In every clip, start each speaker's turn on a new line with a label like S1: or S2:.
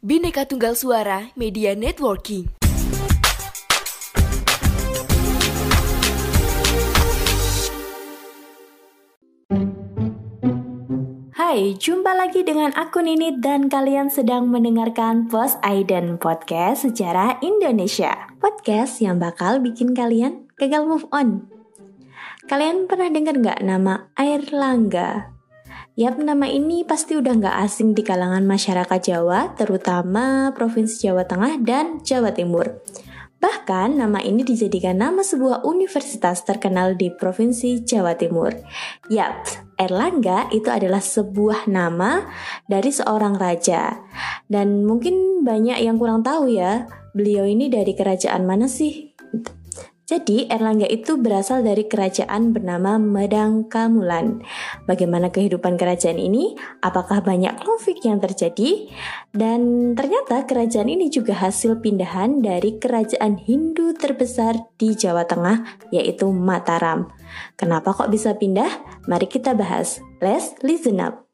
S1: Bineka Tunggal Suara Media Networking.
S2: Hai, jumpa lagi dengan aku Nini dan kalian sedang mendengarkan Post Aiden Podcast Sejarah Indonesia. Podcast yang bakal bikin kalian gagal move on. Kalian pernah dengar nggak nama Air Langga? Yap, nama ini pasti udah nggak asing di kalangan masyarakat Jawa, terutama Provinsi Jawa Tengah dan Jawa Timur. Bahkan nama ini dijadikan nama sebuah universitas terkenal di Provinsi Jawa Timur. Yap, Erlangga itu adalah sebuah nama dari seorang raja. Dan mungkin banyak yang kurang tahu ya, beliau ini dari kerajaan mana sih? Jadi Erlangga itu berasal dari kerajaan bernama Medang Kamulan. Bagaimana kehidupan kerajaan ini? Apakah banyak konflik yang terjadi? Dan ternyata kerajaan ini juga hasil pindahan dari kerajaan Hindu terbesar di Jawa Tengah yaitu Mataram. Kenapa kok bisa pindah? Mari kita bahas. Let's listen up.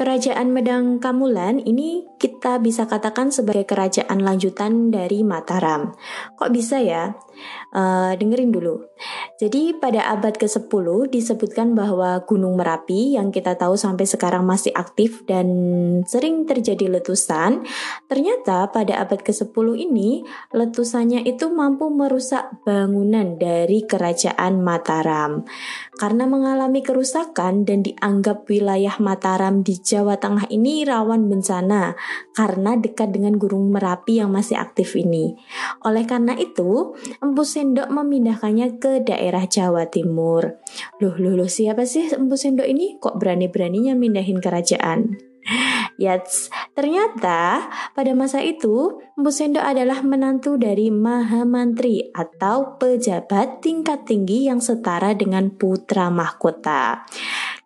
S2: Kerajaan Medang Kamulan ini kita bisa katakan sebagai kerajaan lanjutan dari Mataram. Kok bisa ya? Uh, dengerin dulu. Jadi pada abad ke-10 disebutkan bahwa Gunung Merapi yang kita tahu sampai sekarang masih aktif dan sering terjadi letusan, ternyata pada abad ke-10 ini letusannya itu mampu merusak bangunan dari kerajaan Mataram. Karena mengalami kerusakan dan dianggap wilayah Mataram di Jawa Tengah ini rawan bencana karena dekat dengan Gunung Merapi yang masih aktif ini. Oleh karena itu, Empu Sendok memindahkannya ke daerah Jawa Timur. Loh, loh, loh, siapa sih Empu Sendok ini? Kok berani-beraninya mindahin kerajaan? Yats, ternyata pada masa itu Empu Sendok adalah menantu dari Mahamantri atau pejabat tingkat tinggi yang setara dengan putra mahkota.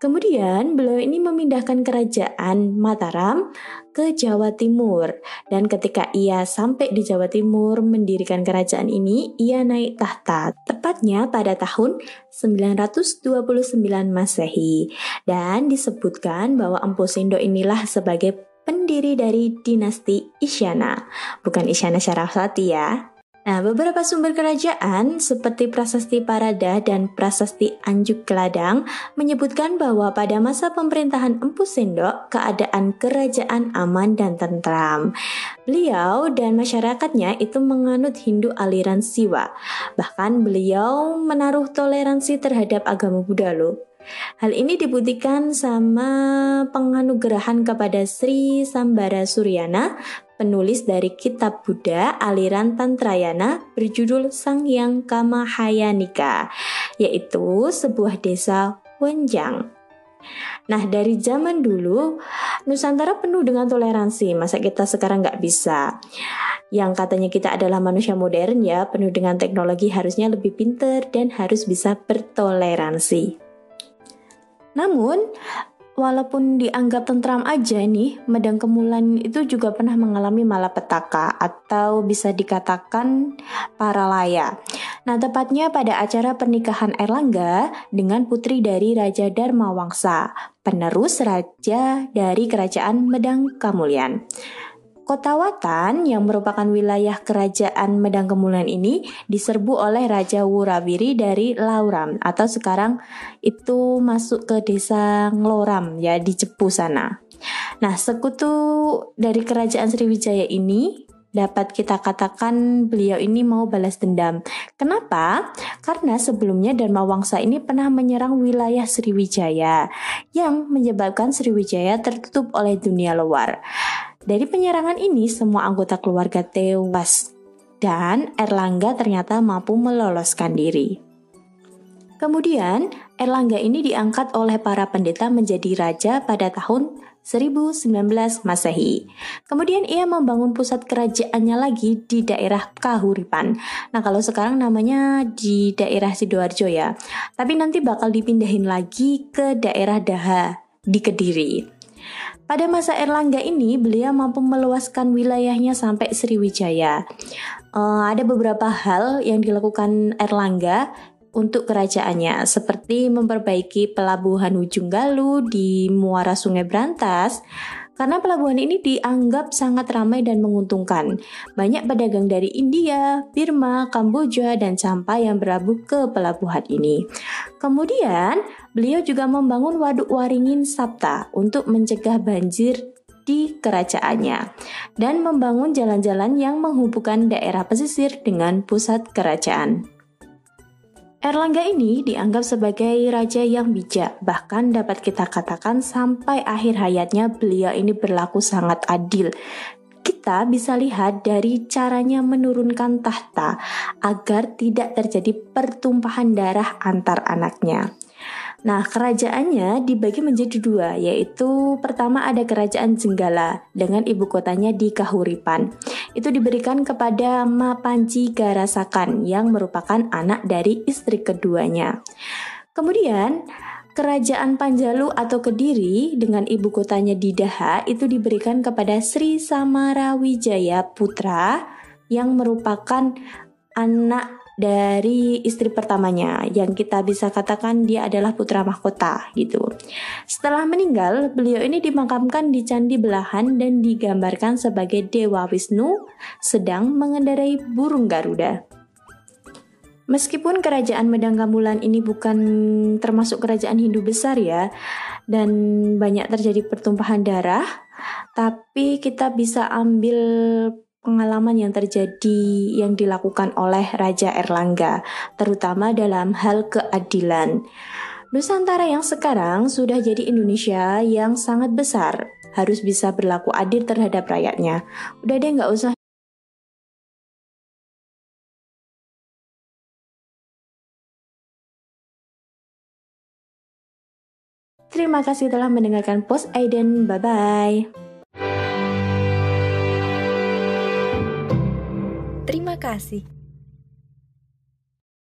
S2: Kemudian beliau ini memindahkan kerajaan Mataram ke Jawa Timur. Dan ketika ia sampai di Jawa Timur mendirikan kerajaan ini ia naik tahta tepatnya pada tahun 929 Masehi. Dan disebutkan bahwa Empu Sendok inilah sebagai pendiri dari dinasti Isyana. Bukan Isyana Syarafati ya Nah, beberapa sumber kerajaan seperti Prasasti Parada dan Prasasti Anjuk Keladang menyebutkan bahwa pada masa pemerintahan Empu Sendok, keadaan kerajaan aman dan tentram. Beliau dan masyarakatnya itu menganut Hindu aliran Siwa. Bahkan beliau menaruh toleransi terhadap agama Buddha loh. Hal ini dibuktikan sama penganugerahan kepada Sri Sambara Suryana, penulis dari kitab Buddha aliran Tantrayana berjudul Sang Yang Kamahayanika, yaitu sebuah desa Wenjang. Nah, dari zaman dulu, Nusantara penuh dengan toleransi. Masa kita sekarang nggak bisa? Yang katanya kita adalah manusia modern ya, penuh dengan teknologi harusnya lebih pinter dan harus bisa bertoleransi. Namun, Walaupun dianggap tentram aja nih, Medang Kemulan itu juga pernah mengalami malapetaka atau bisa dikatakan paralaya. Nah, tepatnya pada acara pernikahan Erlangga dengan putri dari Raja Dharma Wangsa, penerus raja dari kerajaan Medang Kamulian. Kota Watan yang merupakan wilayah kerajaan Medang Kemulian ini diserbu oleh Raja Wurawiri dari Lauram atau sekarang itu masuk ke desa Ngloram ya di Cepu sana. Nah, sekutu dari kerajaan Sriwijaya ini dapat kita katakan beliau ini mau balas dendam. Kenapa? Karena sebelumnya Dharma Wangsa ini pernah menyerang wilayah Sriwijaya yang menyebabkan Sriwijaya tertutup oleh dunia luar. Dari penyerangan ini, semua anggota keluarga tewas dan Erlangga ternyata mampu meloloskan diri. Kemudian, Erlangga ini diangkat oleh para pendeta menjadi raja pada tahun 1019 Masehi. Kemudian ia membangun pusat kerajaannya lagi di daerah Kahuripan. Nah, kalau sekarang namanya di daerah Sidoarjo ya. Tapi nanti bakal dipindahin lagi ke daerah Daha di Kediri. Pada masa Erlangga ini, beliau mampu meluaskan wilayahnya sampai Sriwijaya. Uh, ada beberapa hal yang dilakukan Erlangga untuk kerajaannya, seperti memperbaiki pelabuhan Ujung Galuh di muara Sungai Brantas, karena pelabuhan ini dianggap sangat ramai dan menguntungkan. Banyak pedagang dari India, Birma, Kamboja, dan sampai yang berlabuh ke pelabuhan ini. Kemudian, beliau juga membangun Waduk Waringin Sabta untuk mencegah banjir di kerajaannya dan membangun jalan-jalan yang menghubungkan daerah pesisir dengan pusat kerajaan. Erlangga ini dianggap sebagai raja yang bijak, bahkan dapat kita katakan sampai akhir hayatnya beliau ini berlaku sangat adil. Kita bisa lihat dari caranya menurunkan tahta agar tidak terjadi pertumpahan darah antar anaknya. Nah, kerajaannya dibagi menjadi dua, yaitu pertama ada kerajaan Jenggala dengan ibu kotanya di Kahuripan. Itu diberikan kepada Mapanji Garasakan yang merupakan anak dari istri keduanya. Kemudian, Kerajaan Panjalu atau Kediri dengan ibu kotanya di Daha itu diberikan kepada Sri Samarawijaya Putra yang merupakan anak dari istri pertamanya yang kita bisa katakan dia adalah putra mahkota gitu. Setelah meninggal, beliau ini dimakamkan di Candi Belahan dan digambarkan sebagai Dewa Wisnu sedang mengendarai burung Garuda. Meskipun kerajaan Medang Kamulan ini bukan termasuk kerajaan Hindu besar ya, dan banyak terjadi pertumpahan darah, tapi kita bisa ambil pengalaman yang terjadi yang dilakukan oleh Raja Erlangga, terutama dalam hal keadilan. Nusantara yang sekarang sudah jadi Indonesia yang sangat besar, harus bisa berlaku adil terhadap rakyatnya. Udah deh nggak usah Terima kasih telah mendengarkan Post Aiden. Bye-bye.
S1: Terima kasih.